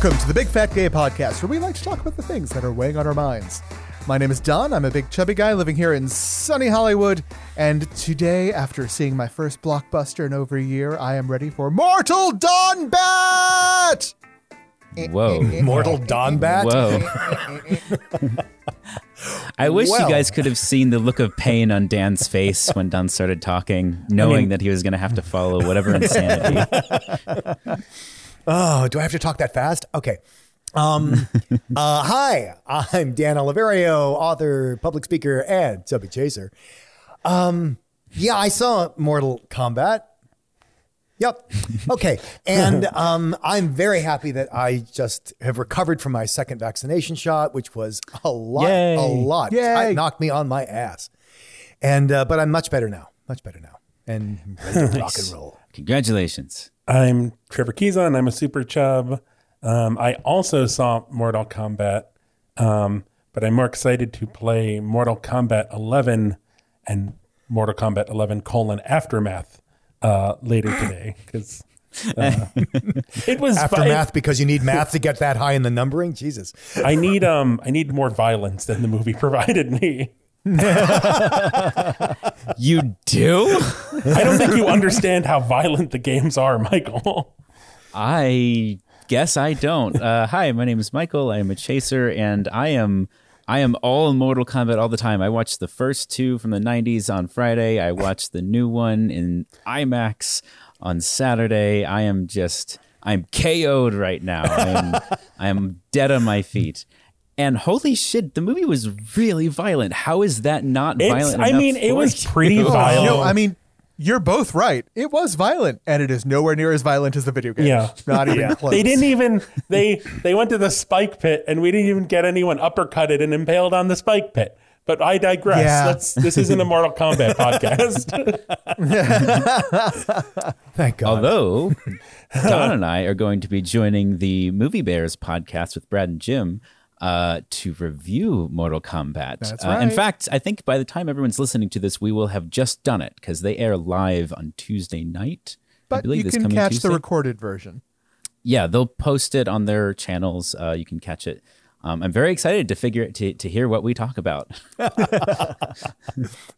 Welcome to the Big Fat Gay Podcast, where we like to talk about the things that are weighing on our minds. My name is Don. I'm a big chubby guy living here in sunny Hollywood. And today, after seeing my first blockbuster in over a year, I am ready for Mortal Dawn Bat! Whoa. Mortal Dawn Bat? Whoa. I wish Well. you guys could have seen the look of pain on Dan's face when Don started talking, knowing that he was going to have to follow whatever insanity. Oh, do I have to talk that fast? Okay. Um, uh, hi, I'm Dan Oliverio, author, public speaker, and Chubby Chaser. Um, yeah, I saw Mortal Kombat. Yep. Okay. And um, I'm very happy that I just have recovered from my second vaccination shot, which was a lot, Yay. a lot. Yay. It knocked me on my ass. And uh, but I'm much better now. Much better now. And ready to rock and roll. Congratulations. I'm Trevor Keyson. I'm a super chub. Um, I also saw Mortal Kombat, um, but I'm more excited to play Mortal Kombat 11 and Mortal Kombat 11 colon aftermath uh, later today because uh, it was Aftermath because you need math to get that high in the numbering. Jesus. I need um I need more violence than the movie provided me. You do? I don't think you understand how violent the games are, Michael. I guess I don't. Uh, hi, my name is Michael. I am a chaser, and I am I am all Mortal Kombat all the time. I watched the first two from the '90s on Friday. I watched the new one in IMAX on Saturday. I am just I'm KO'd right now. I'm I'm dead on my feet. And holy shit, the movie was really violent. How is that not It's violent? I enough mean it was you? pretty violent. no, I mean, you're both right. It was violent, and it is nowhere near as violent as the video game. Yeah. Not even close. They didn't even they they went to the spike pit and we didn't even get anyone uppercutted and impaled on the spike pit. But I digress. Yeah. Let's, this isn't a Mortal Kombat podcast. Thank God. Although Don and I are going to be joining the Movie Bears podcast with Brad and Jim uh, to review Mortal Kombat. That's Uh, in fact, I think by the time everyone's listening to this, we will have just done it because they air live on Tuesday night. I But believe you can catch Tuesday. the recorded version. yeah, they'll post it on their channels. Uh, you can catch it. Um, I'm very excited to figure to to hear what we talk about.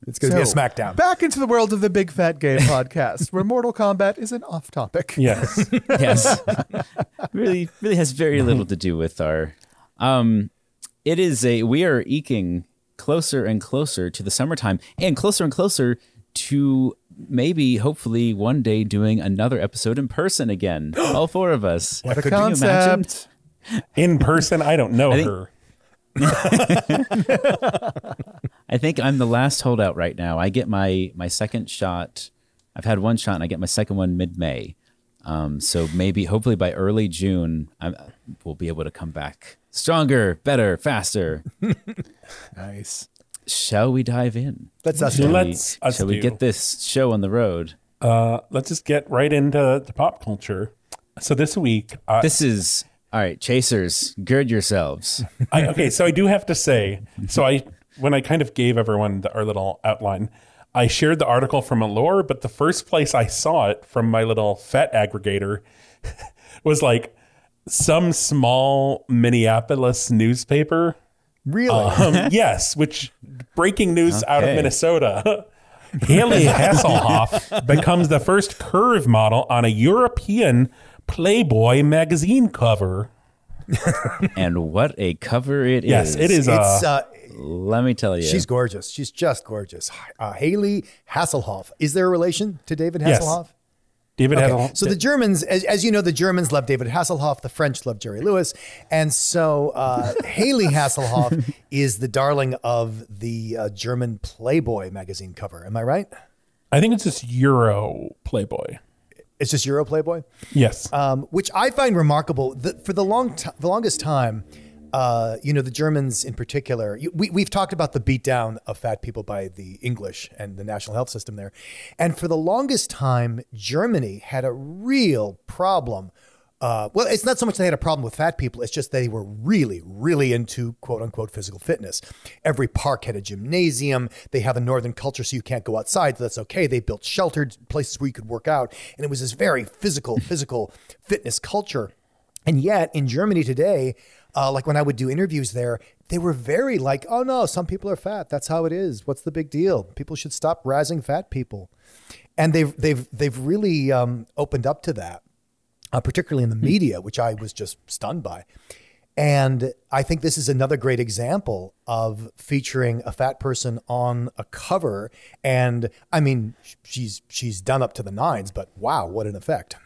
It's going to be a smackdown. Back into the world of the Big Fat Gay Podcast, where Mortal Kombat is an off topic. yes. yes really really has very little to do with our um it is a we are eking closer and closer to the summertime and closer and closer to maybe hopefully one day doing another episode in person again all four of us What a Could you imagine? concept. In person, I don't know think- her. i think i'm the last holdout right now i get my my second shot i've had one shot and i get my second one mid-may um, so maybe hopefully by early june I'm, we'll be able to come back stronger better faster Nice. shall we dive in? That's us. So Shall doing it. we, let's- us shall we get this show on the road? Uh, let's just get right into the pop culture. So this week, uh, This is all right, chasers. Gird yourselves. I, okay, so I do have to say, so I when I kind of gave everyone the, our little outline, I shared the article from Allure, but the first place I saw it from my little FET aggregator was like some small Minneapolis newspaper. Really? Um, yes, which breaking news out of Minnesota. Hayley Hasselhoff becomes the first curve model on a European Playboy magazine cover. and what a cover it is! Yes, it is. it's uh, uh, Let me tell you, she's gorgeous. She's just gorgeous. Uh, Hayley Hasselhoff. Is there a relation to David Yes. David Okay. Hasselhoff. So the Germans, as, as you know, the Germans love David Hasselhoff. The French love Jerry Lewis, and so uh, Hayley Hasselhoff is the darling of the uh, German Playboy magazine cover. Am I right? I think it's just Euro Playboy. It's just Euro Playboy. Yes. um, which I find remarkable. The, for the long, t- the longest time, uh, you know, the Germans in particular. We, we've talked about the beatdown of fat people by the English and the national health system there, and for the longest time, Germany had a real problem. Uh, well, it's not so much they had a problem with fat people; it's just they were really, really into quote unquote physical fitness. Every park had a gymnasium. They have a northern culture, so you can't go outside. So that's okay. They built sheltered places where you could work out, and it was this very physical, physical fitness culture. And yet in Germany today, uh, like when I would do interviews there, they were very like, oh no, some people are fat. That's how it is. What's the big deal? People should stop razzing fat people. And they've they've they've really um, opened up to that, uh, particularly in the media, which I was just stunned by. And I think this is another great example of featuring a fat person on a cover. And I mean, she's she's done up to the nines, but wow, what an effect!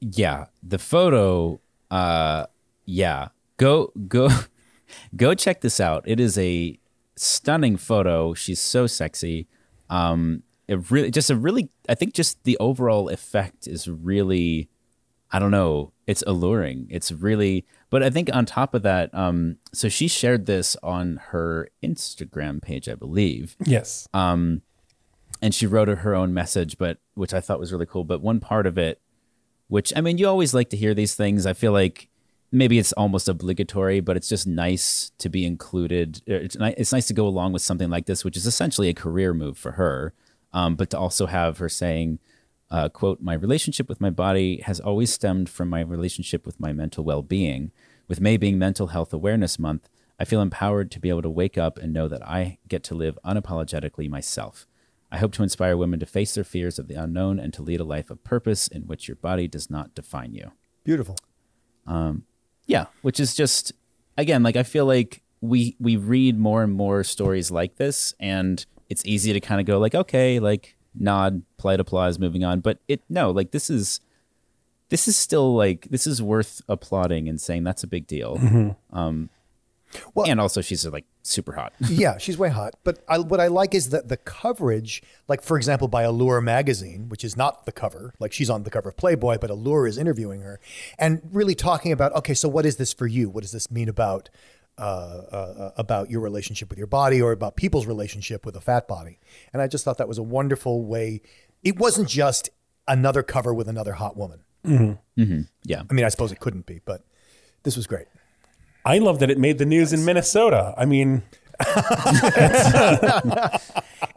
Yeah, the photo. Uh, yeah, go go go check this out. It is a stunning photo. She's so sexy. Um, it really just a really. I think just the overall effect is really. I don't know. It's alluring. It's really. But I think on top of that, um, so she shared this on her Instagram page, I believe. Yes. Um, and she wrote her own message, but which I thought was really cool. But one part of it, which I mean, you always like to hear these things. I feel like maybe it's almost obligatory, but it's just nice to be included. It's, ni- it's nice to go along with something like this, which is essentially a career move for her. Um, but to also have her saying, uh, quote, my relationship with my body has always stemmed from my relationship with my mental well being. With May being Mental Health Awareness Month, I feel empowered to be able to wake up and know that I get to live unapologetically myself. I hope to inspire women to face their fears of the unknown and to lead a life of purpose in which your body does not define you. Beautiful. Yeah, which is just again like I feel like we we read more and more stories like this and it's easy to kind of go like okay, like nod, polite applause, moving on, but it no, like this is this is still like this is worth applauding and saying that's a big deal. Um Well- and also she's like super hot. yeah, she's way hot. But I, what I like is that the coverage, like for example, by Allure magazine, which is not the cover, like she's on the cover of Playboy, but Allure is interviewing her and really talking about, okay, so what is this for you? What does this mean about uh, uh, about your relationship with your body or about people's relationship with a fat body? And I just thought that was a wonderful way. It wasn't just another cover with another hot woman. yeah. I mean, I suppose it couldn't be, but this was great. I love that it made the news in Minnesota. I mean,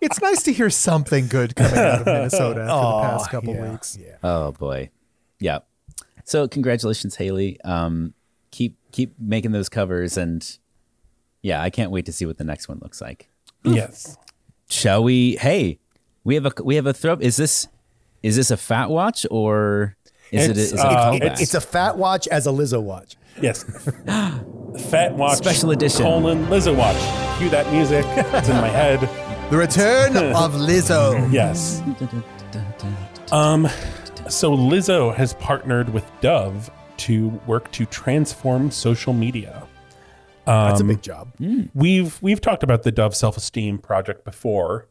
It's nice to hear something good coming out of Minnesota after the past couple yeah, weeks. Yeah. Oh boy. Yeah. So congratulations, Hayley. Um, keep keep making those covers, and yeah, I can't wait to see what the next one looks like. yes. Shall we? Hey, we have a we have a throw. Is this is this a fat watch or is it a, It's, is it a uh, callback? It's a fat watch as a Lizzo watch. Yes. Fat watch. Special edition. Colon Lizzo watch. Cue that music. It's in my head. The return of Lizzo. Yes. Um, so Lizzo has partnered with Dove to work to transform social media. That's Um, a big job. We've we've talked about the Dove Self Esteem project before,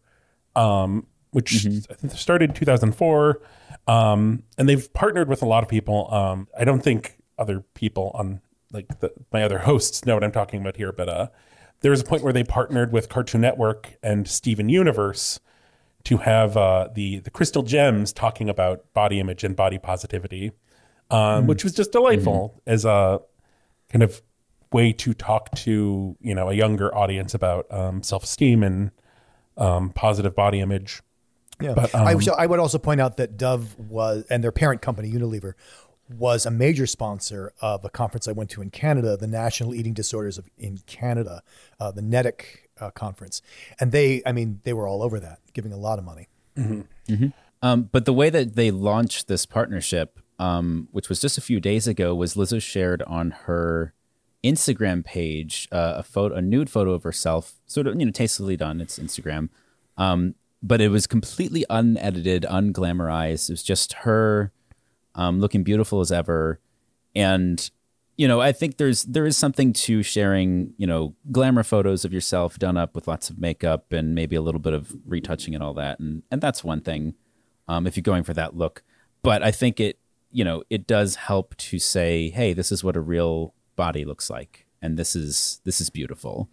um, which I think started in 2004, um, and they've partnered with a lot of people. Um, I don't think other people on like the, my other hosts know what I'm talking about here, but uh, there was a point where they partnered with Cartoon Network and Steven Universe to have uh, the the Crystal Gems talking about body image and body positivity, um, which was just delightful as a kind of way to talk to you know a younger audience about um, self esteem and um, positive body image. Yeah. But, I, um, I would also point out that Dove was, and their parent company, Unilever, was a major sponsor of a conference I went to in Canada, the National Eating Disorders of, in Canada, uh, the NEDIC uh, conference. And they, I mean, they were all over that, giving a lot of money. Um, but the way that they launched this partnership, um, which was just a few days ago, was Lizzo shared on her Instagram page uh, a photo, a nude photo of herself, sort of you know tastefully done. It's Instagram, um, but it was completely unedited, unglamorized. It was just her um, looking beautiful as ever, and you know I think there's there is something to sharing you know glamour photos of yourself done up with lots of makeup and maybe a little bit of retouching and all that, and and that's one thing um, if you're going for that look. But I think it, you know, it does help to say, hey, this is what a real body looks like, and this is this is beautiful.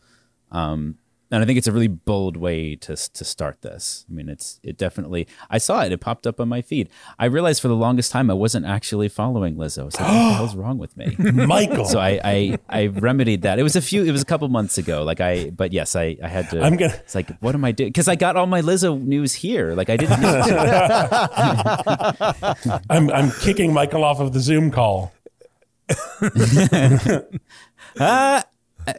Um, and I think it's a really bold way to to start this. I mean, it's it definitely. I saw it; it popped up on my feed. I realized for the longest time I wasn't actually following Lizzo. I was like, what the hell's wrong with me? Michael, so I, I I remedied that. It was a few. It was a couple months ago. Like I, but yes, I I had to. I'm gonna- It's like, what am I doing? Because I got all my Lizzo news here. Like I didn't. I'm I'm kicking Michael off of the Zoom call. Ah,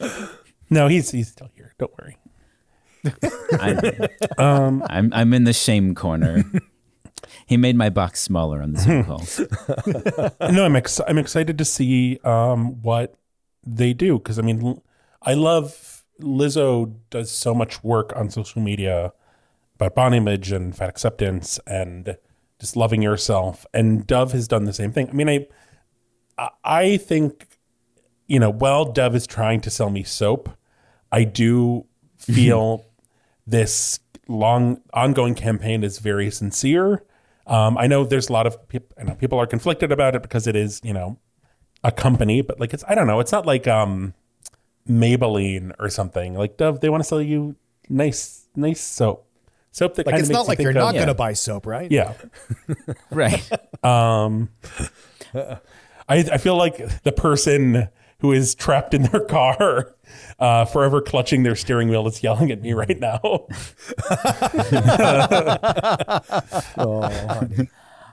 No, he's he's still. Don't worry. I'm, I'm I'm in the shame corner. He made my box smaller on the Zoom call. no, I'm ex- I'm excited to see um, what they do because I mean, I love Lizzo does so much work on social media about body image and fat acceptance and just loving yourself, and Dove has done the same thing. I mean, I I- I think you know, while Dove is trying to sell me soap, I do feel this long ongoing campaign is very sincere. Um, I know there's a lot of people. I know people are conflicted about it because it is, you know, a company, but like it's I don't know. It's not like um, Maybelline or something. Like Dove, they want to sell you nice, nice soap, soap that Like kind it's of not like you're not going to buy soap, right? Yeah, Right. I I feel like the person who is trapped in their car, uh, forever clutching their steering wheel, is yelling at me right now. Oh.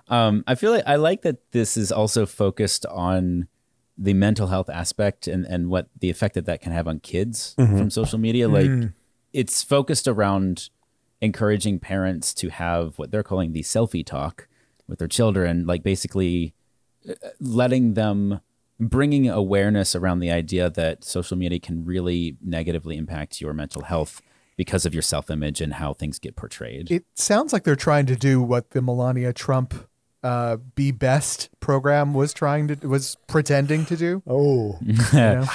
Um, I feel like I like that this is also focused on the mental health aspect and, and what the effect that that can have on kids from social media. Like it's focused around encouraging parents to have what they're calling the selfie talk with their children, like basically uh, letting them bringing awareness around the idea that social media can really negatively impact your mental health because of your self-image and how things get portrayed. It sounds like they're trying to do what the Melania Trump uh, "Be Best" program was trying to was pretending to do. oh, you know?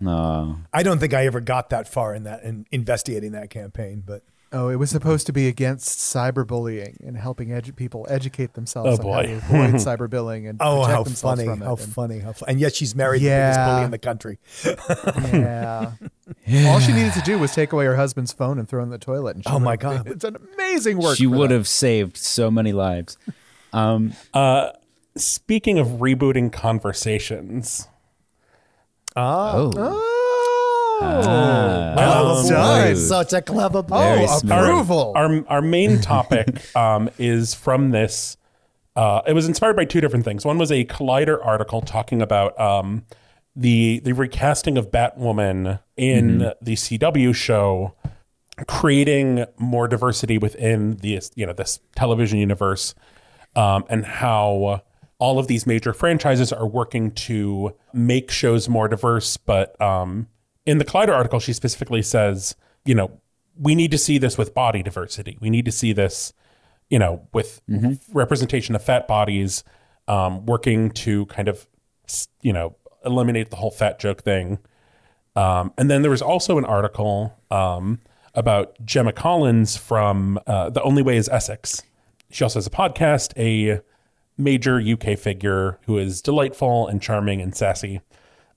No. I don't think I ever got that far in that in investigating that campaign, but Oh, it was supposed to be against cyberbullying and helping edu- people educate themselves Oh, on how to avoid cyberbullying and oh, protect how themselves funny, from it. how And- funny, how fu- and yet she's married to the biggest bully in the country. Yeah. All she needed to do was take away her husband's phone and throw it in the toilet. And she Oh, my would've- God. It's an amazing work. she would that. have saved so many lives. Um, uh, Speaking of rebooting conversations, ah. oh, Oh, Ah. well Um, done. Such a clever boy. Very Oh, smart. approval. our our main topic um, is from this. Uh, it was inspired by two different things. One was a Collider article talking about um, the the recasting of Batwoman in the CW show, creating more diversity within the you know this television universe, um, and how all of these major franchises are working to make shows more diverse. But um, in the Collider article, she specifically says, you know, we need to see this with body diversity. We need to see this, you know, with representation of fat bodies, um, working to kind of, you know, eliminate the whole fat joke thing. Um, and then there was also an article um, about Gemma Collins from uh, The Only Way is Essex. She also has a podcast, a major UK figure who is delightful and charming and sassy,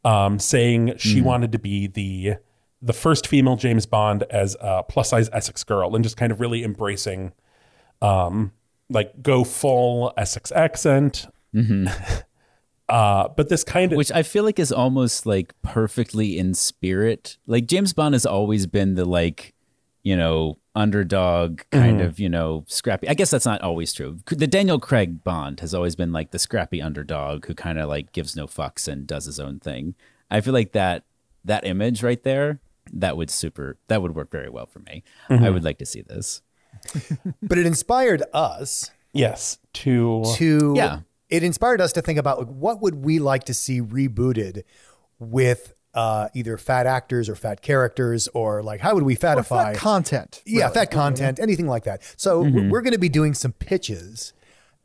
um, saying she wanted to be the the first female James Bond as a plus size Essex girl, and just kind of really embracing, um, like go full Essex accent. uh, but this kind of which I feel like is almost like perfectly in spirit. Like James Bond has always been the like, you know, underdog kind mm-hmm. of, you know, scrappy. I guess that's not always true. The Daniel Craig Bond has always been like the scrappy underdog who kind of like gives no fucks and does his own thing. I feel like that that image right there, that would super that would work very well for me. I mm-hmm. would like to see this. but it inspired us yes to to Yeah. it inspired us to think about like, what would we like to see rebooted with uh, either fat actors or fat characters or like how would we fatify fat content. yeah really. fat content anything like that so Mm-hmm. we're going to be doing some pitches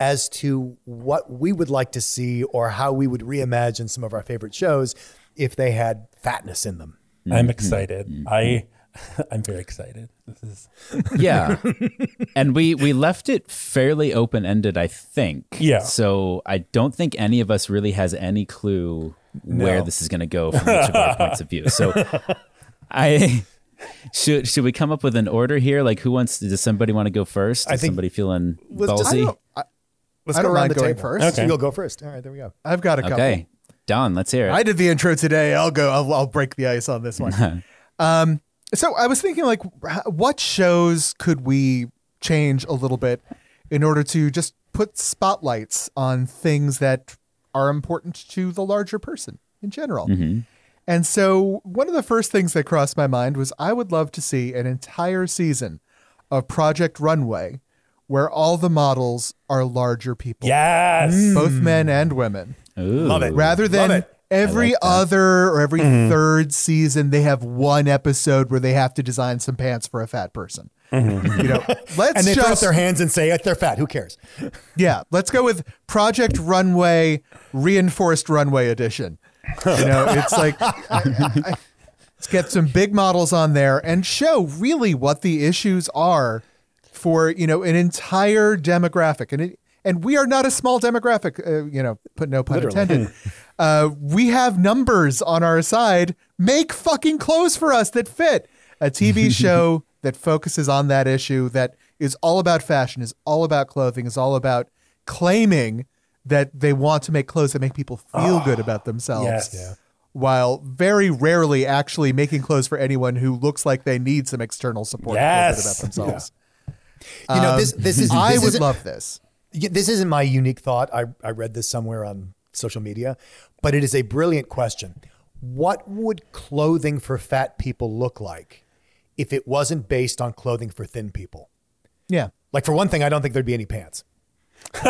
as to what we would like to see or how we would reimagine some of our favorite shows if they had fatness in them I'm excited. I I'm very excited. This is yeah and we we left it fairly open ended i think Yeah. so i don't think any of us really has any clue where No. this is going to go from each of our points of view so i should should we come up with an order here like who wants to, does somebody want to go first I is think- somebody feeling Let's I I, let's I go around the going table first. Okay. You'll go first all right there we go I've got a couple. okay don let's hear it I did the intro today. I'll go. I'll, I'll break the ice on this one. um, so I was thinking, like, what shows could we change a little bit in order to just put spotlights on things that are important to the larger person in general. Mm-hmm. And so one of the first things that crossed my mind was I would love to see an entire season of Project Runway where all the models are larger people, Yes. both men mm. and women. Ooh. Love it. Rather than Love it. Every like other or every third season, they have one episode where they have to design some pants for a fat person. You know, let's And they throw up just their hands and say they're fat. Who cares? yeah, let's go with Project Runway Reinforced Runway Edition. You know, it's like I- I- I- let's get some big models on there and show really what the issues are for you know an entire demographic, and it, and we are not a small demographic. Uh, you know, put no pun intended. Uh, we have numbers on our side. Make fucking clothes for us that fit. A TV show that focuses on that issue that is all about fashion, is all about clothing, is all about claiming that they want to make clothes that make people feel good about themselves. Yes. Yeah. While very rarely actually making clothes for anyone who looks like they need some external support to feel good Yes. about themselves. You know, this this is I this would love this. This isn't my unique thought. I, I read this somewhere on social media, but it is a brilliant question. What would clothing for fat people look like if it wasn't based on clothing for thin people? Yeah. Like, for one thing, I don't think there'd be any pants. Is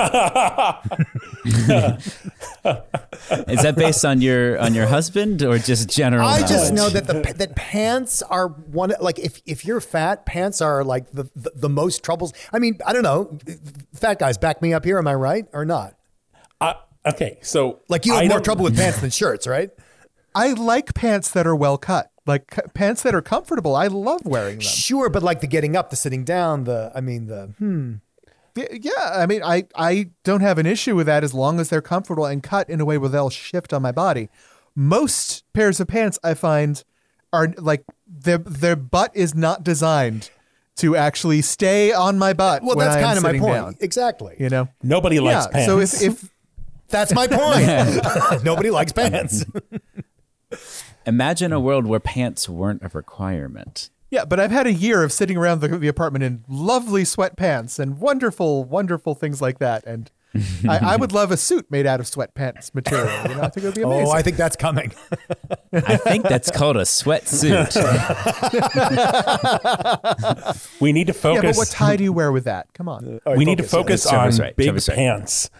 that based on your on your husband or just general? I just know that the that pants are one like if if you're fat, pants are like the, the the most troubles. I mean, I don't know. Fat guys, back me up here. Am I right or not? Okay, so Like you have I more trouble with pants than shirts, right? I like pants that are well cut. Like c- pants that are comfortable. I love wearing them. Sure, but like the getting up, the sitting down, the I mean the hmm. Yeah, I mean, I I don't have an issue with that as long as they're comfortable and cut in a way where they'll shift on my body. Most pairs of pants I find are like their their butt is not designed to actually stay on my butt. Well, when that's I am kind of my point. down, Exactly. you know. Nobody likes yeah. pants. So if if That's my point. Nobody likes pants. Imagine a world where pants weren't a requirement. yeah, but I've had a year of sitting around the, the apartment in lovely sweatpants and wonderful, wonderful things like that, and. I, I would love a suit made out of sweatpants material. You know, I think it would be amazing. oh, I think that's coming. I think that's called a sweatsuit. we need to focus. yeah, but what tie do you wear with that? Come on. we need to focus Yeah, on Trevor's right. big right. pants.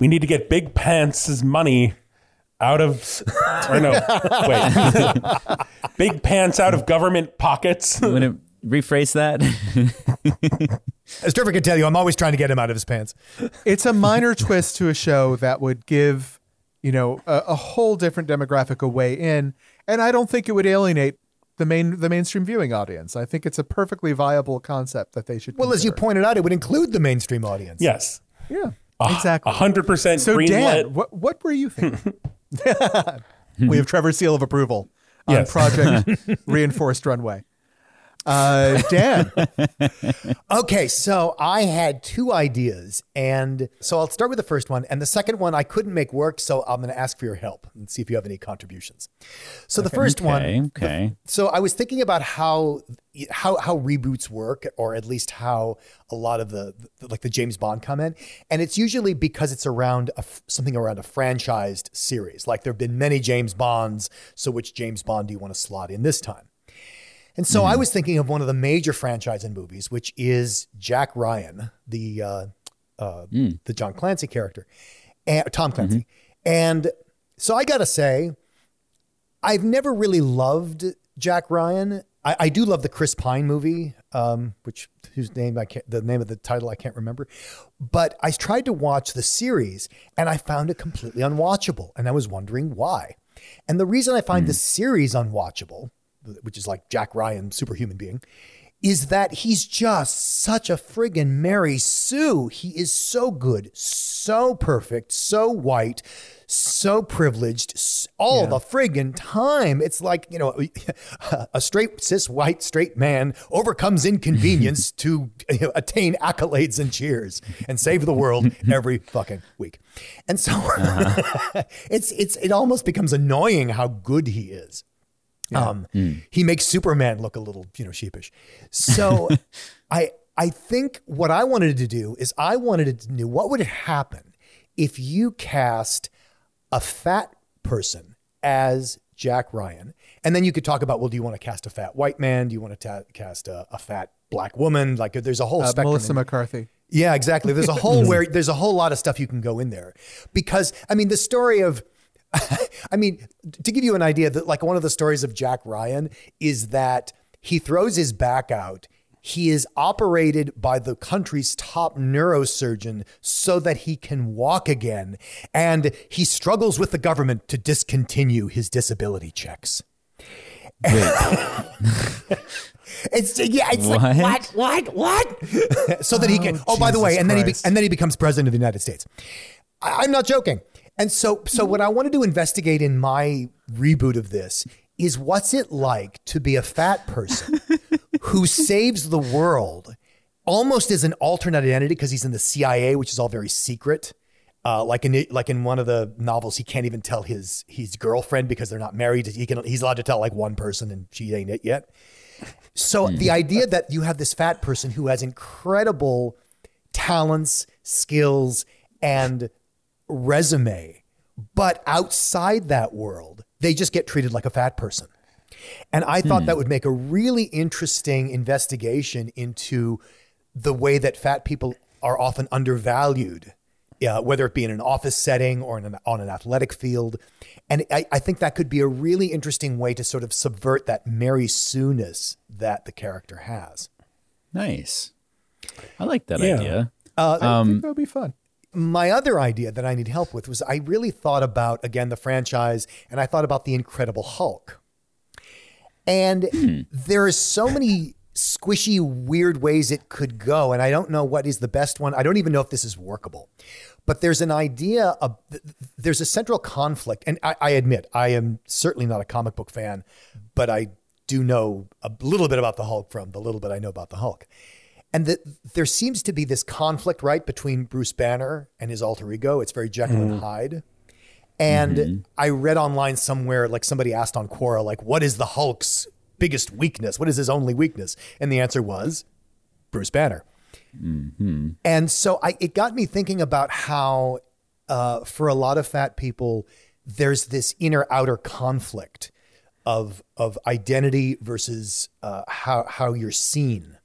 We need to get big pants' money out of, or no, wait, big pants out of government pockets. Want to rephrase that? As Trevor can tell you, I'm always trying to get him out of his pants. it's a minor twist to a show that would give you know a, a whole different demographic a way in and i don't think it would alienate the main the mainstream viewing audience i think it's a perfectly viable concept that they should Well, as you pointed out, it would include the mainstream audience. yes, yeah exactly a hundred percent so green dan lit. what, what were you thinking we have trevor's seal of approval on Yes. project reinforced runway uh, dan Okay, so I had two ideas, and so I'll start with the first one, and the second one I couldn't make work, so I'm going to ask for your help and see if you have any contributions. So the first one, Okay, okay. so I was thinking about how how how reboots work, or at least how a lot of the, like the James Bond come in, and it's usually because it's around a, something around a franchised series. Like there have been many James Bonds, so which James Bond do you want to slot in this time? And so I was thinking of one of the major franchise in movies, which is Jack Ryan, the uh, uh, the John Clancy character, and Tom Clancy. And so I gotta say, I've never really loved Jack Ryan. I, I do love the Chris Pine movie, um, which whose name I can't, the name of the title I can't remember. But I tried to watch the series and I found it completely unwatchable, and I was wondering why. And the reason I find the series unwatchable, which is like Jack Ryan, superhuman being, is that he's just such a friggin' Mary Sue. He is so good, so perfect, so white, so privileged, all the friggin' time. It's like, you know, a straight, cis, white, straight man overcomes inconvenience to you know, attain accolades and cheers and save the world every fucking week. And so uh-huh. it's, it's, it almost becomes annoying how good he is. Um, He makes Superman look a little, you know, sheepish. So I I think what I wanted to do is I wanted to know what would happen if you cast a fat person as Jack Ryan, and then you could talk about well, do you want to cast a fat white man? Do you want to ta- cast a, a fat black woman? Like there's a whole Uh, spectrum. Melissa in- McCarthy. yeah, exactly. There's a whole where there's a whole lot of stuff you can go in there because I mean the story of I mean to give you an idea that like one of the stories of Jack Ryan is that he throws his back out. He is operated by the country's top neurosurgeon so that he can walk again and he struggles with the government to discontinue his disability checks. It's yeah, it's like What? what, what, what? so that he can. Oh, by the way, Jesus and then he be, and then he becomes president of the United States. I, I'm not joking. And so, so what I wanted to investigate in my reboot of this is what's it like to be a fat person who saves the world almost as an alternate identity because he's in the CIA, which is all very secret. Uh, like in like in one of the novels, he can't even tell his his girlfriend because they're not married. He can he's allowed to tell like one person, and she ain't it yet. So the idea that you have this fat person who has incredible talents, skills, and resume, but outside that world, they just get treated like a fat person. And I thought that would make a really interesting investigation into the way that fat people are often undervalued, uh, whether it be in an office setting or in an, on an athletic field. And I, I think that could be a really interesting way to sort of subvert that Mary Sue-ness that the character has. Nice. I like that Yeah. idea. I Um, think that would be fun. My other idea that I need help with was I really thought about again the franchise and I thought about the Incredible Hulk. And hmm. there are so many squishy weird ways it could go and I don't know what is the best one. I don't even know if this is workable. But there's an idea of there's a central conflict and I, I admit I am certainly not a comic book fan, but I do know a little bit about the Hulk from the little bit I know about the Hulk. And that there seems to be this conflict, right, between Bruce Banner and his alter ego. It's very Jekyll and Hyde. And I read online somewhere, like somebody asked on Quora, like, what is the Hulk's biggest weakness? What is his only weakness? And the answer was Bruce Banner. And so I, it got me thinking about how, uh, for a lot of fat people, there's this inner outer conflict of of identity versus uh, how how you're seen.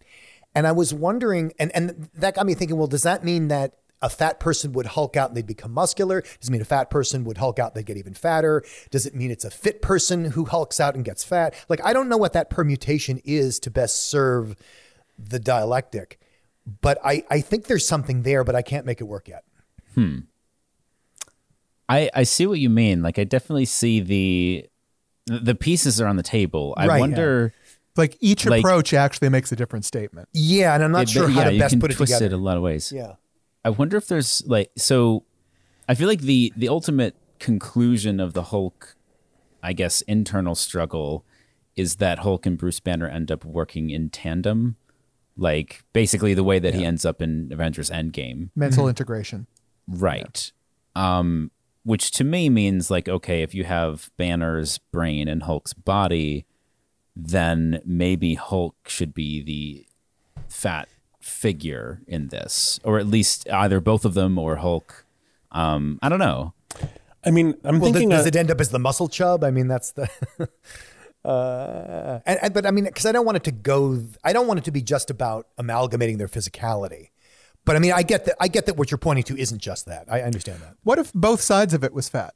And I was wondering, and and that got me thinking. Well, does that mean that a fat person would hulk out and they'd become muscular? Does it mean a fat person would hulk out and they'd get even fatter? Does it mean it's a fit person who hulks out and gets fat? Like I don't know what that permutation is to best serve the dialectic, but I I think there's something there, but I can't make it work yet. Hmm. I, I see what you mean. Like I definitely see the the pieces are on the table. I Right, wonder Like each Like- approach actually makes a different statement. Yeah, and I'm not it- sure yeah, how to best can put it twist together. it a lot of ways. Yeah. I wonder if there's like so I feel like the the ultimate conclusion of the Hulk I guess internal struggle is that Hulk and Bruce Banner end up working in tandem like basically the way that he ends up in Avengers Endgame. Mental integration. Right. Um which to me means like okay, if you have Banner's brain and Hulk's body, then maybe Hulk should be the fat figure in this, or at least either both of them or Hulk. Um, I don't know. I mean, I'm Well, thinking. does uh, it end up as the muscle chub? I mean, that's the. uh, and, and- but I mean, because I don't want it to go. I don't want it to be just about amalgamating their physicality. But I mean, I get that. I get that what you're pointing to isn't just that. I understand that. What if both sides of it was fat?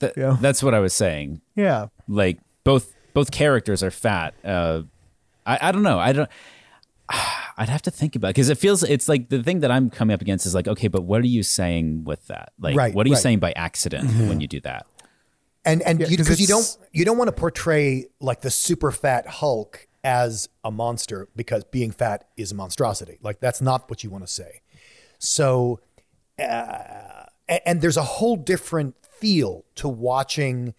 Th- Yeah. That's what I was saying. Yeah. Like both both characters are fat. Uh, I I don't know. I don't. I'd have to think about it because it feels it's like the thing that I'm coming up against is like okay, but what are you saying with that? Like, Right, what are you right. saying by accident when you do that? And and Yeah, you 'cause because you don't you don't want to portray like the super fat Hulk as a monster because being fat is a monstrosity. Like that's not what you want to say. So, uh, and, and there's a whole different feel to watching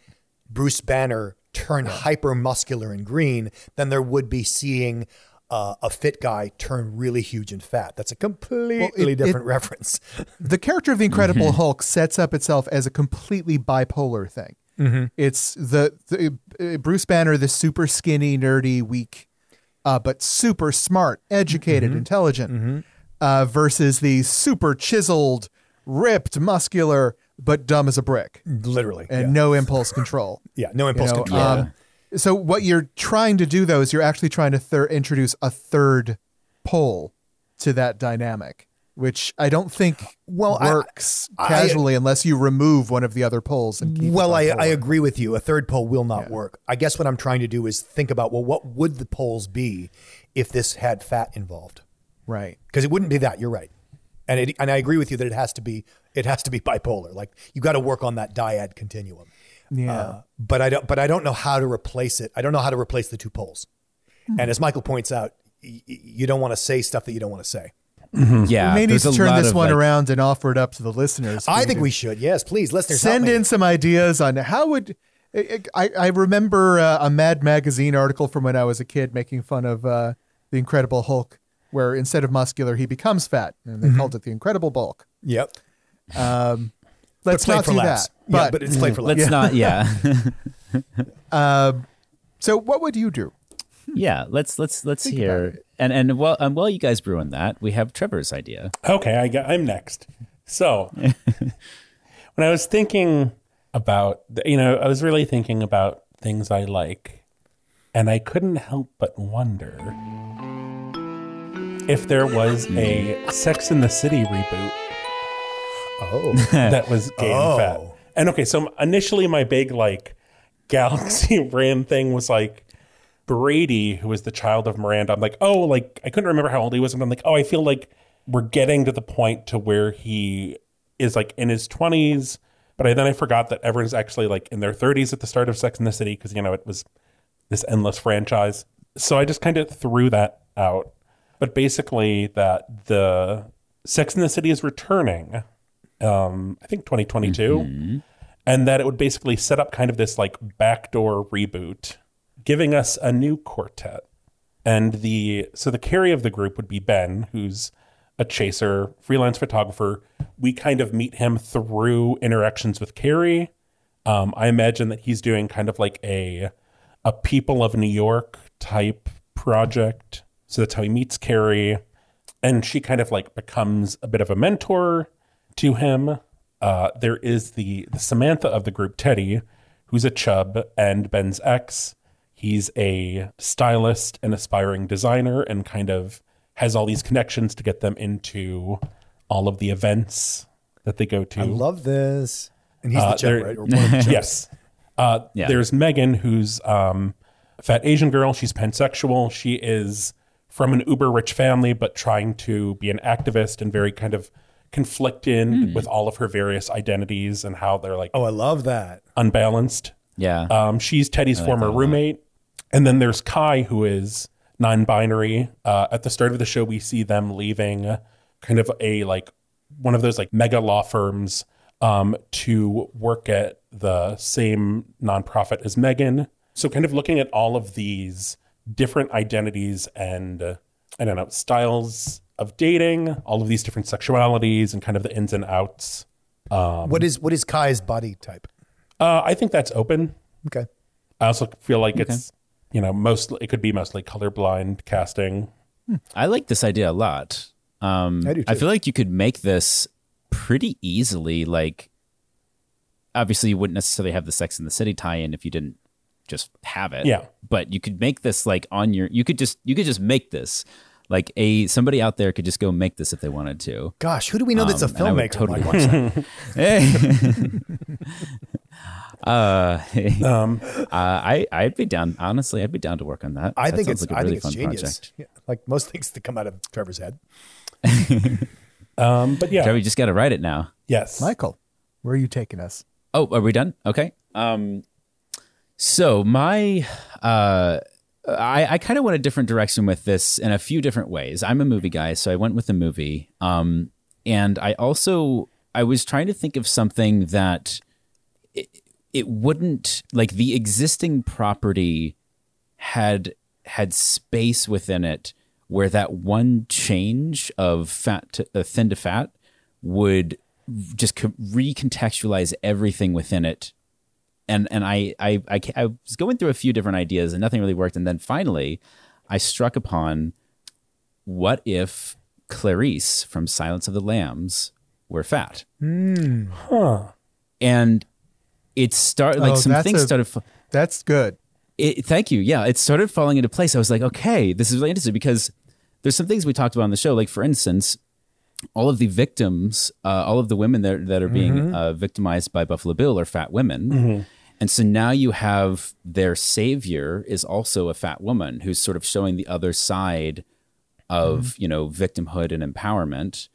Bruce Banner turn hyper muscular and green than there would be seeing. Uh, a fit guy turn really huge and fat. That's a completely it- different reference. The character of the Incredible Hulk sets up itself as a completely bipolar thing. It's the, the uh, Bruce Banner, the super skinny, nerdy, weak, uh, but super smart, educated, intelligent, Uh, versus the super chiseled, ripped, muscular, but dumb as a brick Literally. and yeah. no impulse control. yeah, no You impulse know, control. um, so what you're trying to do though is you're actually trying to thir- introduce a third pole to that dynamic, which I don't think Well, I- works I- casually unless you remove one of the other poles and keep. well, I, I agree with you. A third pole will not Yeah. work. I guess what I'm trying to do is think about well, what would the poles be if this had fat involved? right. Because it wouldn't be that. You're right, and it, and I agree with you that it has to be it has to be bipolar. Like you got to work on that dyad continuum. Yeah. Uh, but I don't. But I don't know how to replace it. I don't know how to replace the two poles. Hmm. And as Michael points out, y- y- you don't want to say stuff that you don't want to say. Yeah, we may need to turn this one like- around and offer it up to the listeners. I think we should. Yes, please, listeners, help send in some ideas on how would. I, I remember uh, a Mad Magazine article from when I was a kid making fun of uh, the Incredible Hulk, where instead of muscular he becomes fat, and Mm-hmm. they called it the Incredible Bulk. Yep. Let's played not for do laughs. that. Yeah, But, but it's played for laughs. Let's not. Yeah, so, what would you do? yeah. Let's let's let's Think hear. And and while um, while you guys brew on that, we have Trevor's idea. Okay, I got, I'm next. So, when I was thinking about, you know, I was really thinking about things I like, and I couldn't help but wonder if there was a Sex in the City reboot Oh, that was and Oh. fat. And okay, so initially my big like galaxy brain thing was like Brady, who was the child of Miranda. I'm like, oh, like I couldn't remember how old he was, and I'm like, oh, I feel like we're getting to the point to where he is like in his 20s. But I, then I forgot that everyone's actually like in their 30s at the start of Sex in the City because you know it was this endless franchise. So I just kind of threw that out. But basically, that the Sex in the City is returning um, I think 2022, and that it would basically set up kind of this like backdoor reboot, giving us a new quartet. And the so the Carrie of the group would be Ben, who's a chaser, freelance photographer. We kind of meet him through interactions with Carrie. Um, I imagine that he's doing kind of like a a people of New York type project. So that's how he meets Carrie, and she kind of like becomes a bit of a mentor to him. Uh, there is the, the Samantha of the group, Teddy, who's a chub and Ben's ex. He's a stylist and aspiring designer and kind of has all these connections to get them into all of the events that they go to. I love this. And he's the Uh, chef, there- right? Or one of the chefs. yes. Uh, Yeah. There's Megan, who's um, a fat Asian girl. She's pansexual. She is from an uber rich family, but trying to be an activist and very kind of conflicted with all of her various identities and how they're like Oh, I love that. unbalanced. Yeah. Um, she's Teddy's former roommate. And then there's Kai, who is non binary. Uh, at the start of the show, we see them leaving kind of a like one of those like mega law firms um, to work at the same nonprofit as Megan. So, kind of looking at all of these different identities and uh, I don't know, styles of dating, all of these different sexualities and kind of the ins and outs. what is what is Kai's body type? Uh, I think that's open. Okay. I also feel like it's you know mostly it could be mostly colorblind casting. I like this idea a lot. Um, I do Too. I feel like you could make this pretty easily. Like, obviously, you wouldn't necessarily have the Sex in the City tie-in if you didn't just have it. Yeah. But you could make this like on your. You could just you could just make this like a somebody out there could just go make this if they wanted to. Gosh, who do we know that's a Um, I would filmmaker? totally Mike? watch that. Hey. uh, Um, uh, I I'd be down. Honestly, I'd be down to work on that. I That think it's like a I really think it's fun genius. project. Yeah, like most things that come out of Trevor's head. um, but yeah, Trevor, you just got to write it now. yes, Michael, where are you taking us? Oh, are we done? Okay. Um, so my, uh, I, I kind of went a different direction with this in a few different ways. I'm a movie guy, so I went with a movie. Um, and I also I was trying to think of something that it, it wouldn't like the existing property had had space within it where that one change of fat to uh, thin to fat would just co- recontextualize everything within it and and I, I I I was going through a few different ideas and nothing really worked and then finally I struck upon what if Clarice from Silence of the Lambs were fat hmm. huh? and it started like Oh, some things a- started. fa- That's good. It, thank you. Yeah, it started falling into place. I was like, okay, this is really interesting because there's some things we talked about on the show. Like for instance, all of the victims, uh, all of the women that that are being uh, victimized by Buffalo Bill are fat women. And so now you have their savior is also a fat woman who's sort of showing the other side of, you know, victimhood and empowerment,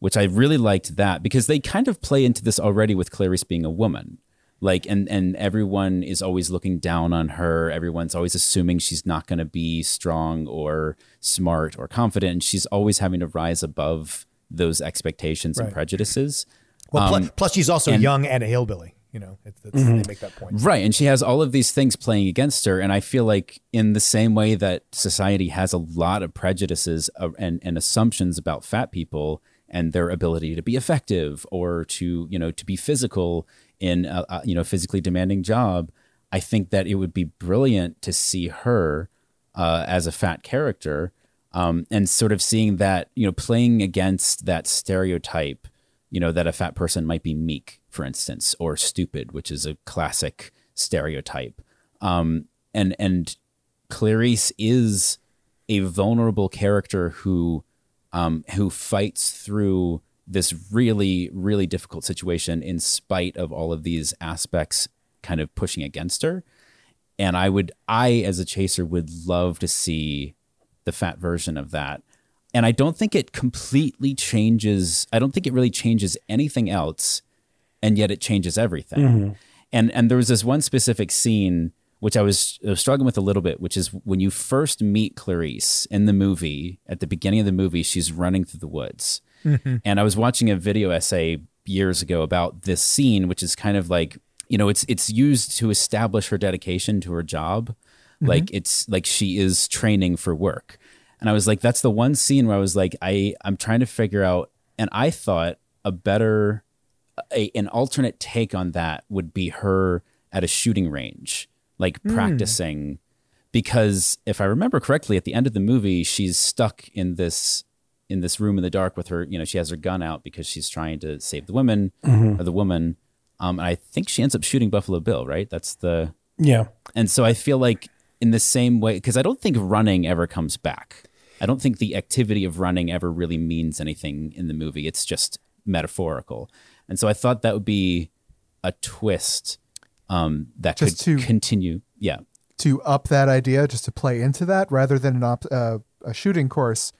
which I really liked that because they kind of play into this already with Clarice being a woman. Like and and everyone is always looking down on her. Everyone's always assuming she's not going to be strong or smart or confident. And she's always having to rise above those expectations and prejudices. Well, pl- Um, plus she's also and- young and a hillbilly. You know, it's, it's, they make that point. Right. And she has all of these things playing against her. And I feel like, in the same way that society has a lot of prejudices uh, and, and assumptions about fat people and their ability to be effective or to, you know, to be physical in a, a you know, physically demanding job, I think that it would be brilliant to see her uh, as a fat character um, and sort of seeing that, you know, playing against that stereotype you know that a fat person might be meek for instance or stupid which is a classic stereotype. Um, and and clarice is a vulnerable character who um, who fights through this really really difficult situation in spite of all of these aspects kind of pushing against her. And i would i as a chaser would love to see the fat version of that and I don't think it completely changes. I don't think it really changes anything else, and yet it changes everything. Mm-hmm. And and there was this one specific scene which I was, I was struggling with a little bit, which is when you first meet Clarice in the movie. At the beginning of the movie, she's running through the woods, mm-hmm. and I was watching a video essay years ago about this scene, which is kind of like you know it's it's used to establish her dedication to her job, like mm-hmm. it's like she is training for work. And I was like, that's the one scene where I was like, I I'm trying to figure out, and I thought a better, a, an alternate take on that would be her at a shooting range, like hmm. practicing, because if I remember correctly, at the end of the movie, she's stuck in this in this room in the dark with her, you know, she has her gun out because she's trying to save the women mm-hmm. or the woman. Um, and I think she ends up shooting Buffalo Bill, right? That's the Yeah. and so I feel like in the same way, because I don't think running ever comes back. I don't think the activity of running ever really means anything in the movie. It's just metaphorical. And so I thought that would be a twist um, that Just could to- continue. Yeah. to up that idea, just to play into that, rather than an op- uh, a shooting course,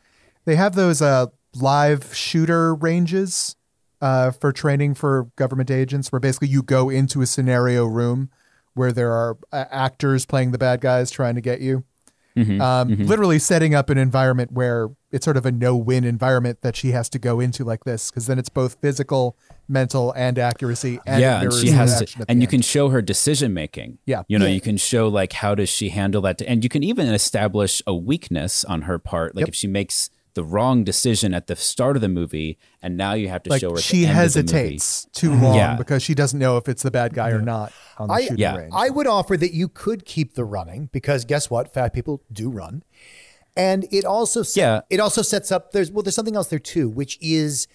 they have those uh, live shooter ranges uh, for training for government agents, where basically you go into a scenario room where there are uh, actors playing the bad guys trying to get you. um, Literally setting up an environment where it's sort of a no-win environment that she has to go into like this, because then it's both physical, mental, and accuracy. And yeah, and she has to, and you end. can show her decision making. Yeah. you know, Yeah. you can show like how does she handle that, and you can even establish a weakness on her part, like Yep. if she makes the wrong decision at the start of the movie, and now you have to like show her at she the end of the movie. hesitates too long Yeah. because she doesn't know if it's the bad guy or not on the I- shooting Yeah. range. I would offer that you could keep the running because guess what? Fat people do run. And it also se- Yeah. it also sets up there's well there's something else there too, which is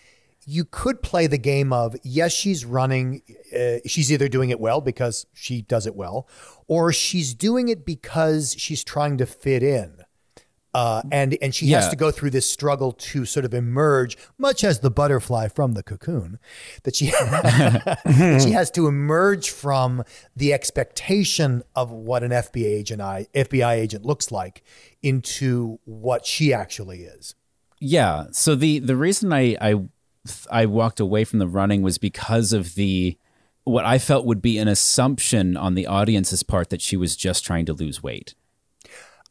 you could play the game of yes she's running uh, she's either doing it well because she does it well or she's doing it because she's trying to fit in. Uh, and and she has to go through this struggle to sort of emerge, much as the butterfly from the cocoon, that she that she has to emerge from the expectation of what an FBI agent I, FBI agent looks like into what she actually is. Yeah. So the the reason I I I walked away from the running was because of the what I felt would be an assumption on the audience's part that she was just trying to lose weight.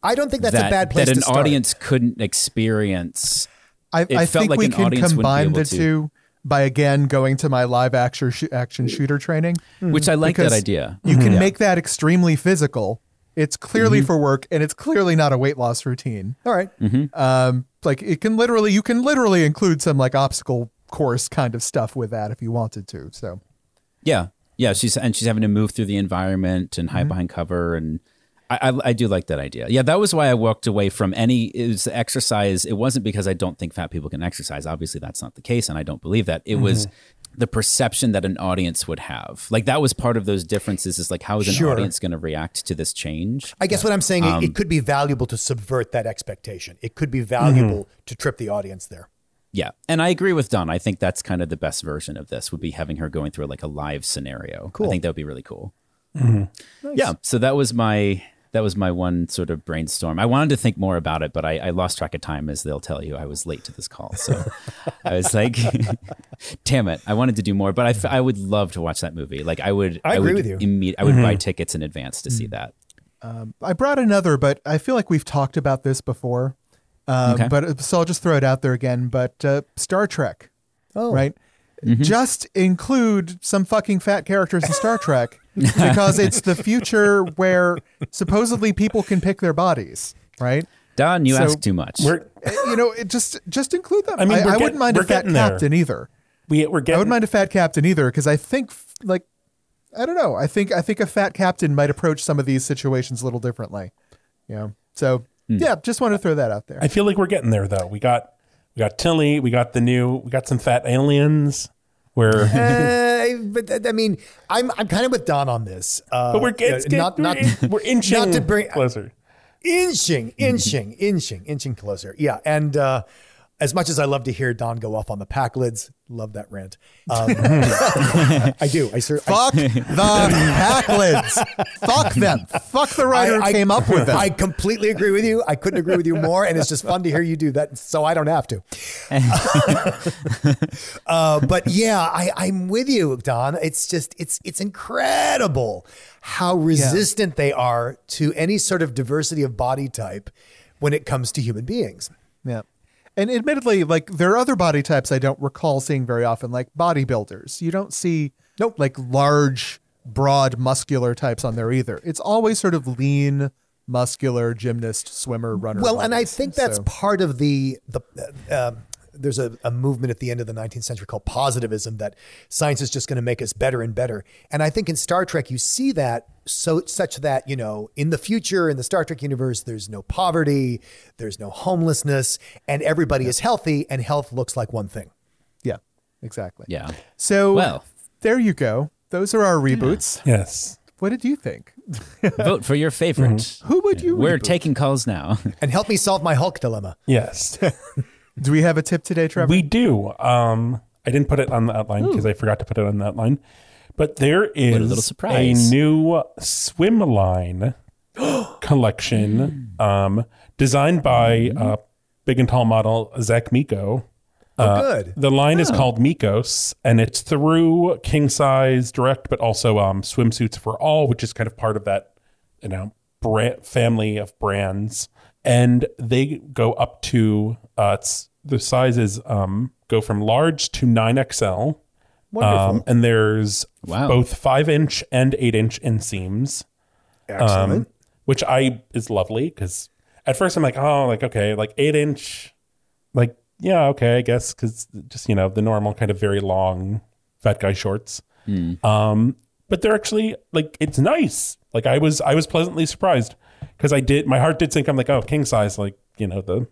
I don't think that's that, a bad place that an to start. audience couldn't experience. I, I felt think like we an can audience combine the to. two by again going to my live action sh- action shooter training. Which I like that idea. You can Yeah. make that extremely physical. It's clearly Mm-hmm. for work, and it's clearly not a weight loss routine. All right. Um, like it can literally, you can literally include some like obstacle course kind of stuff with that if you wanted to. So Yeah, yeah. She's and she's having to move through the environment and hide Mm-hmm. behind cover, and I, I I do like that idea. Yeah, that was why I walked away from any it was the exercise. It wasn't because I don't think fat people can exercise. Obviously, that's not the case, and I don't believe that. It was mm-hmm. the perception that an audience would have. Like that was part of those differences. Is like how is an Sure. audience going to react to this change? I guess what I'm saying, Um, it could be valuable to subvert that expectation. It could be valuable mm-hmm. to trip the audience there. Yeah, and I agree with Don. I think that's kind of the best version of this would be having her going through like a live scenario. Cool. I think that would be really cool. Mm-hmm. Yeah, so that was my that was my one sort of brainstorm. I wanted to think more about it, but I, I lost track of time, as they'll tell you. I was late to this call, so I was like, "Damn it!" I wanted to do more, but I, f- I would love to watch that movie. Like I would, I agree would with you. imme- I would buy mm-hmm. tickets in advance to see mm. that. Um, I brought another, but I feel like we've talked about this before. Um, Okay. But uh, so I'll just throw it out there again. But uh, Star Trek, Oh, right? Mm-hmm. Just include some fucking fat characters in Star Trek because it's the future where supposedly people can pick their bodies, right? Don, you So- ask too much. We're Uh, You know, it just just include them. I mean, I, I get- wouldn't mind a fat getting there. captain either. we we're I wouldn't mind a fat captain either because I think like I don't know. I think I think a fat captain might approach some of these situations a little differently. You know, so yeah, just want to throw that out there. I feel like we're getting there though. We got we got Tilly, we got the new, we got some fat aliens. Where Uh, but I mean, I'm I'm kind of with Don on this. Uh, but we're getting not not we're, we're inching not to bring closer. inching, inching, inching, inching closer. Yeah, and uh, as much as I love to hear Don go off on the Pakleds, love that rant. Um, I do. I, I Fuck the Pakleds. Fuck them. Fuck the writer I- who came up with them. I completely agree with you. I couldn't agree with you more, and it's just fun to hear you do that, so I don't have to. uh, but yeah, I, I'm with you, Don. It's just it's it's incredible how resistant they are to any sort of diversity of body type when it comes to human beings. yeah. And admittedly, like there are other body types I don't recall seeing very often, like bodybuilders. You don't see Nope. like large, broad, muscular types on there either. It's always sort of lean, muscular gymnast, swimmer, runner. Well, and I think that's So- part of the the. Uh, um, there's a, a movement at the end of the 19th century called positivism that science is just going to make us better and better. And I think in Star Trek you see that so such that you know in the future in the Star Trek universe there's no poverty, there's no homelessness, and everybody is healthy, and health looks like one thing. yeah, exactly. yeah. So Well. there you go. Those are our reboots. Yes. What did you think? Vote for your favorite. Who would you? We're reboot? taking calls now. And help me solve my Hulk dilemma. Yes. Do we have a tip today, Trevor? we do. Um I didn't put it on the outline because I forgot to put it on the outline. But there is surprise. a new swim line collection um, designed by uh, big and tall model Zach Miko. Oh, good. The line is called Mikos, and it's through King Size Direct, but also um, Swimsuits for All, which is kind of part of that, you know, brand, family of brands. And they go up to uh, the sizes um, go from large to nine XL. Wonderful. Um, and there's Wow. both five inch and eight inch inseams Excellent. um, which I is lovely because at first I'm like, oh, like okay, like eight inch, like yeah, okay, I guess because just you know the normal kind of very long fat guy shorts. Um, but they're actually like it's nice. Like I was I was pleasantly surprised because I did my heart did sink. I'm like, oh, king size, like you know the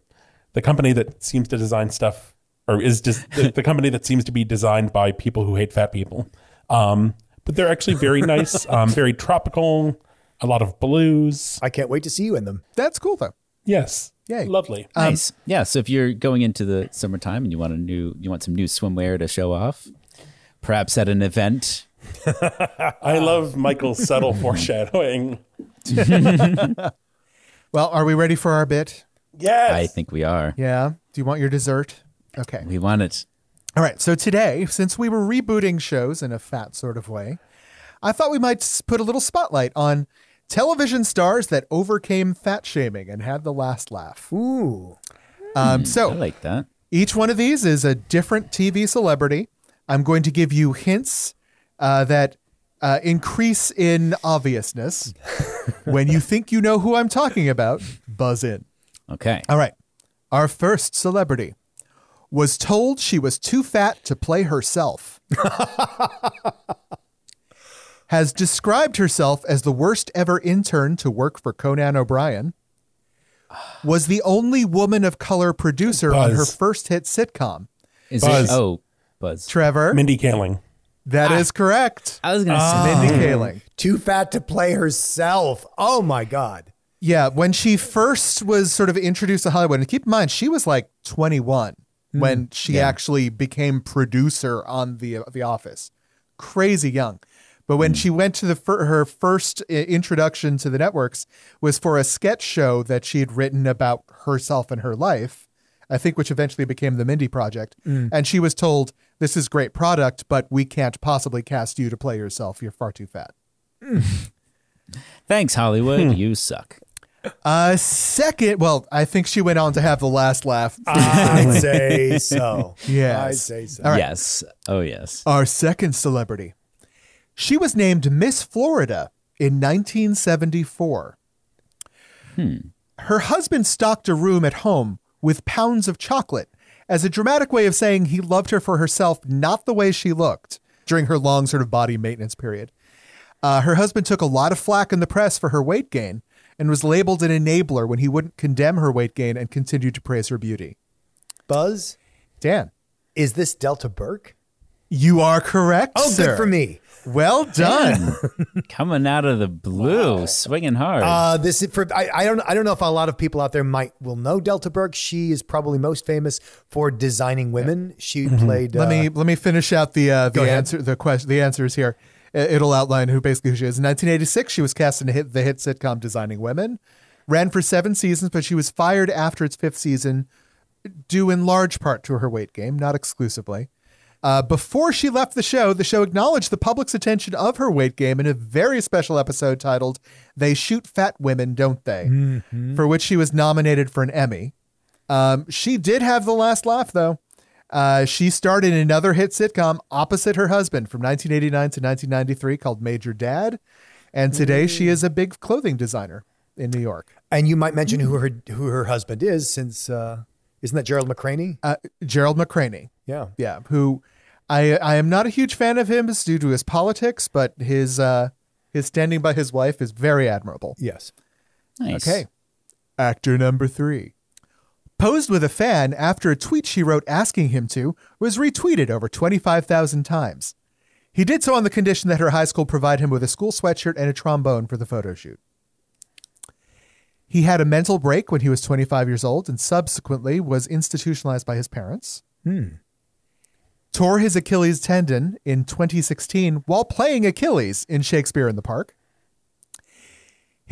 the company that seems to design stuff or is just the, the company that seems to be designed by people who hate fat people. Um, but they're actually very nice, um, very tropical, a lot of blues. I can't wait to see you in them. That's cool though. Yes. Yay. Lovely. nice. Yeah. So if you're going into the summertime and you want a new, you want some new swimwear to show off, perhaps at an event. I love Michael's subtle foreshadowing. Well, are we ready for our bit? Yes. I think we are. Yeah. Do you want your dessert? Okay. We want it. All right. So today, since we were rebooting shows in a fat sort of way, I thought we might put a little spotlight on television stars that overcame fat shaming and had the last laugh. Ooh. Um, I so like that. each one of these is a different TV celebrity. I'm going to give you hints uh, that uh, increase in obviousness. when you think you know who I'm talking about, buzz in. Okay. All right. Our first celebrity was told she was too fat to play herself. Has described herself as the worst ever intern to work for Conan O'Brien. Was the only woman of color producer on her first hit sitcom. Is Buzz. it? Oh, Buzz. Trevor. Mindy Kaling. That ah. is correct. I was gonna say Mindy ah. Kaling. Too fat to play herself. Oh my God. Yeah, when she first was sort of introduced to Hollywood, and keep in mind she was like 21 when mm. she actually became producer on the The Office. Crazy young. But when mm. she went to the fir- her first uh, introduction to the networks was for a sketch show that she had written about herself and her life, I think which eventually became the Mindy Project. Mm. And she was told, "This is great product, but we can't possibly cast you to play yourself. You're far too fat." Thanks, Hollywood. Hmm. You suck. Uh, second, well, I think she went on to have the last laugh. I'd say so. Yes. I'd say so. All right. Yes. Oh yes. Our second celebrity. She was named Miss Florida in 1974. Her husband stocked a room at home with pounds of chocolate as a dramatic way of saying he loved her for herself, not the way she looked during her long sort of body maintenance period. Uh, her husband took a lot of flack in the press for her weight gain and was labeled an enabler when he wouldn't condemn her weight gain and continued to praise her beauty. Buzz, Dan, is this Delta Burke? you are correct. Oh, sir. good for me. Well done. Coming out of the blue, swinging hard. Uh, this is for I, I don't I don't know if a lot of people out there might will know Delta Burke. She is probably most famous for designing women. She played. let uh, me let me finish out the uh, the ahead. answer the question the answers here. I- It'll outline who basically who she is. In 1986, she was cast in the hit, the hit sitcom Designing Women. Ran for seven seasons, but she was fired after its fifth season, due in large part to her weight gain, not exclusively. Uh, before she left the show, the show acknowledged the public's attention of her weight gain in a very special episode titled "They Shoot Fat Women, Don't They?" for which she was nominated for an Emmy. Um, she did have the last laugh, though. Uh, she starred in another hit sitcom opposite her husband from 1989 to 1993 called Major Dad. And today she is a big clothing designer in New York. and you might mention who her who her husband is, since uh, isn't that Gerald McRaney? Uh, Gerald McRaney. Yeah. Yeah. Who I, I am not a huge fan of him due to his politics, but his, uh, his standing by his wife is very admirable. Yes. nice. Okay. Actor number three. Posed with a fan after a tweet she wrote asking him to was retweeted over 25,000 times. He did so on the condition that her high school provide him with a school sweatshirt and a trombone for the photo shoot. He had a mental break when he was 25 years old and subsequently was institutionalized by his parents. Hmm. Tore his Achilles tendon in 2016 while playing Achilles in Shakespeare in the Park.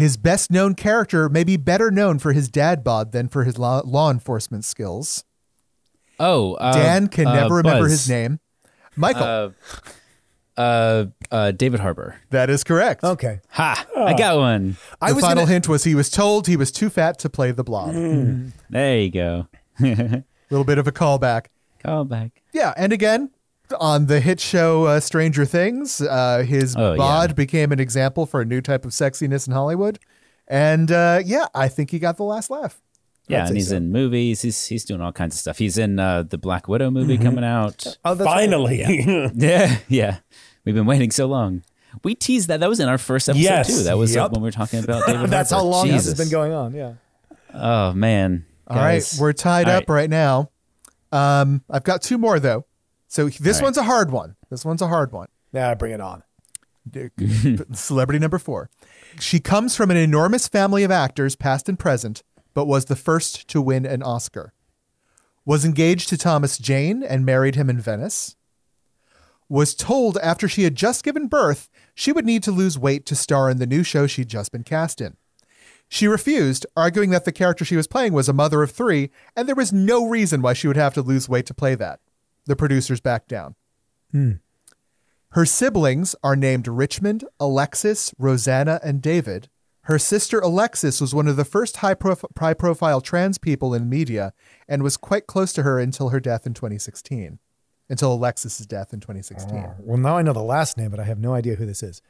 His best known character may be better known for his dad bod than for his law, law enforcement skills. Oh, uh, Dan can uh, never remember Buzz. his name. Michael. Uh, uh, uh, David Harbour. that is correct. Okay. Ha! I got one. I the was final gonna, hint was he was told he was too fat to play the blob. A There you go. A little bit of a callback. Callback. Yeah, and again, on the hit show uh, Stranger Things, uh, his Oh, bod yeah. became an example for a new type of sexiness in Hollywood. And uh, yeah, I think he got the last laugh. Yeah, and he's so. in movies. He's he's doing all kinds of stuff. He's in uh, the Black Widow movie coming out. oh, that's right. Finally. Yeah, yeah. We've been waiting so long. We teased that. That was in our first episode Yes. too. That was uh, Yep. when we were talking about David. That's how Harbour. long this Jesus. has been going on. Yeah. Oh man. All right, we're tied All up right now. Um, I've got two more though. So this right. one's a hard one. This one's a hard one. Yeah, bring it on. Celebrity number four. She comes from an enormous family of actors, past and present, but was the first to win an Oscar. Was engaged to Thomas Jane and married him in Venice. Was told after she had just given birth she would need to lose weight to star in the new show she'd just been cast in. She refused, arguing that the character she was playing was a mother of three, and there was no reason why she would have to lose weight to play that. The producers backed down. Hmm. Her siblings are named Richmond, Alexis, Rosanna, and David. Her sister Alexis was one of the first high, prof- high profile trans people in media and was quite close to her until her death in 2016. Until Alexis's death in 2016. Well, now I know the last name, but I have no idea who this is.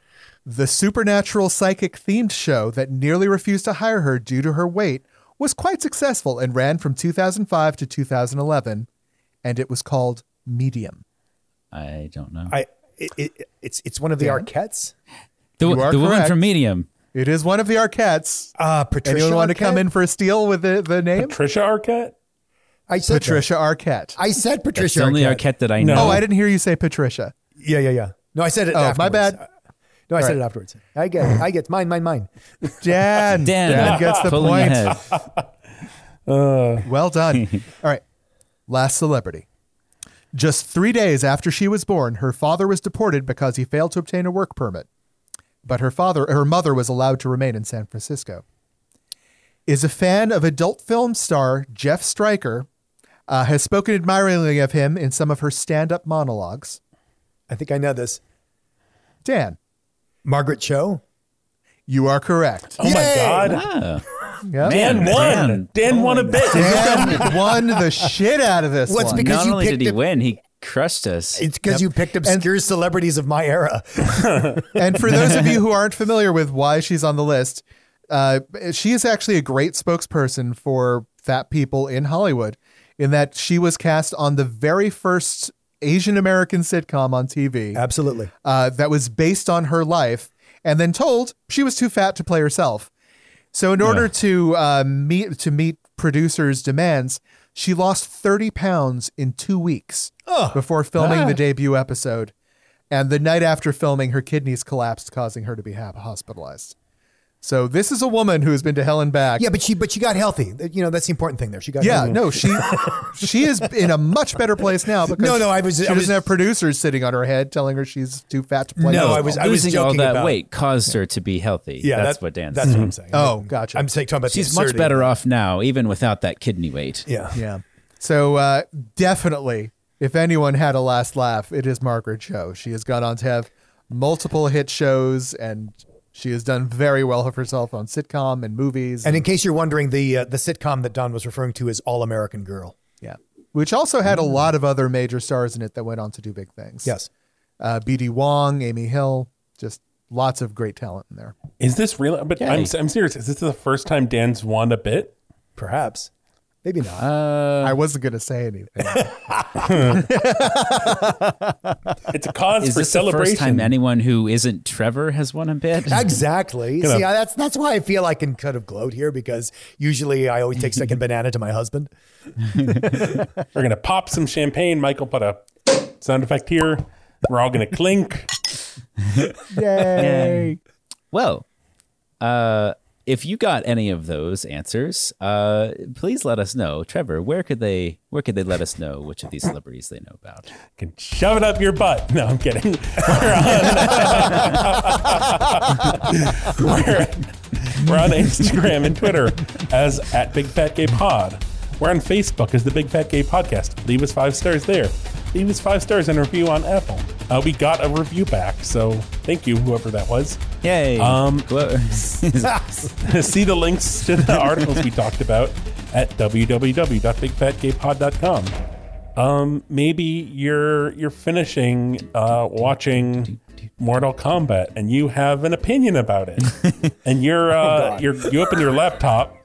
The supernatural psychic themed show that nearly refused to hire her due to her weight was quite successful and ran from 2005 to 2011, and it was called Medium. I don't know. I it, it, it's it's one of the Arquettes. the you are the woman from Medium. It is one of the Arquettes. Uh, Patricia. Anyone want to come in for a steal with the, the name? Trisha Arquette? I said that. Patricia Arquette. I said It's Patricia. the only Arquette. Arquette that I No. know. oh, I didn't hear you say Patricia. Yeah, yeah, yeah. No, I said it. Oh, my bad. No, I said right. it afterwards. I get it. I get it. Mine, mine, mine. Dan. Dan, gets the point. ahead. Well done. All right. Last celebrity. Just three days after she was born, her father was deported because he failed to obtain a work permit. But her father, her mother, was allowed to remain in San Francisco. Is a fan of adult film star Jeff Stryker. Uh, has spoken admiringly of him in some of her stand-up monologues. I think I know this. Dan, Margaret Cho. you are correct. Oh my God. Yep. Dan won. Dan. Dan, won a bit. Dan won the shit out of this Well, it's because Not you only did he it- win, he crushed us. It's because you picked obscure celebrities of my era. And for those of you who aren't familiar with why she's on the list, uh, she is actually a great spokesperson for fat people in Hollywood, in that she was cast on the very first Asian American sitcom on TV Absolutely. uh, that was based on her life, and then told she was too fat to play herself. So, in order to uh, meet to meet producers' demands, she lost thirty pounds in two weeks before filming the debut episode. And the night after filming, her kidneys collapsed, causing her to be hospitalized. So, this is a woman who has been to hell and back. Yeah, but she but she got healthy. You know, that's the important thing there. She got Yeah, healthy. no, she she is in a much better place now because No, no, I was- she I was- doesn't have producers sitting on her head telling her she's too fat to play. No, herself. I was I was Losing all that about, weight caused her to be healthy. Yeah, that's that- what Dan's That's saying. what I'm saying. Oh, gotcha. I'm saying talking about the She's much better off now, even without that kidney weight. Yeah. Yeah. So uh, definitely, if anyone had a last laugh, it is Margaret Cho. She has gone on to have multiple hit shows, and she has done very well of herself on sitcom and movies. And in case you're wondering, the uh, the sitcom that Don was referring to is All American Girl. yeah, which also had a lot of other major stars in it that went on to do big things. Yes. uh, B.D. Wong, Amy Hill, just lots of great talent in there. Is this real? But I'm, I'm serious. Is this the first time Dan's won a bit? Perhaps. Maybe not. Uh, I wasn't going to say anything. It's a cause is for this the celebration. first time anyone who isn't Trevor has won a bid. exactly. know. See, I- that's that's why I feel I can kind of gloat here because usually I always take second banana to my husband. We're gonna pop some champagne. Michael put a sound effect here. We're all gonna clink. Yay! Well, uh, if you got any of those answers, uh, please let us know. Trevor, where could they where could they let us know which of these celebrities they know about? Can shove it up your butt. No, I'm kidding. We're on, we're, we're on Instagram and Twitter as at Big Fat Gay Pod. We're on Facebook as the Big Fat Gay Podcast. Leave us five stars there. Leave us five stars and a review on Apple. Uh, we got a review back, so thank you, whoever that was. Yay! Um, See the links to the articles we talked about at www.bigfatgaypod.com. Um, maybe you're you're finishing uh, watching Mortal Kombat and you have an opinion about it, and you're uh, you're you open your laptop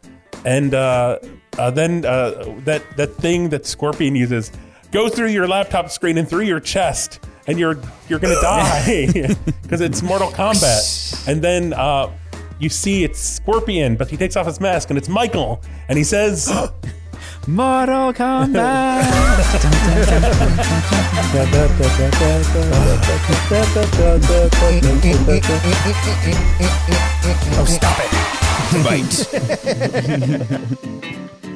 and uh, uh, then uh, that that thing that Scorpion uses goes through your laptop screen and through your chest, and you're you're gonna die because it's Mortal Kombat. And then uh, you see it's Scorpion, but he takes off his mask and it's Michael, and he says, Mortal Kombat. Oh, stop it. Right.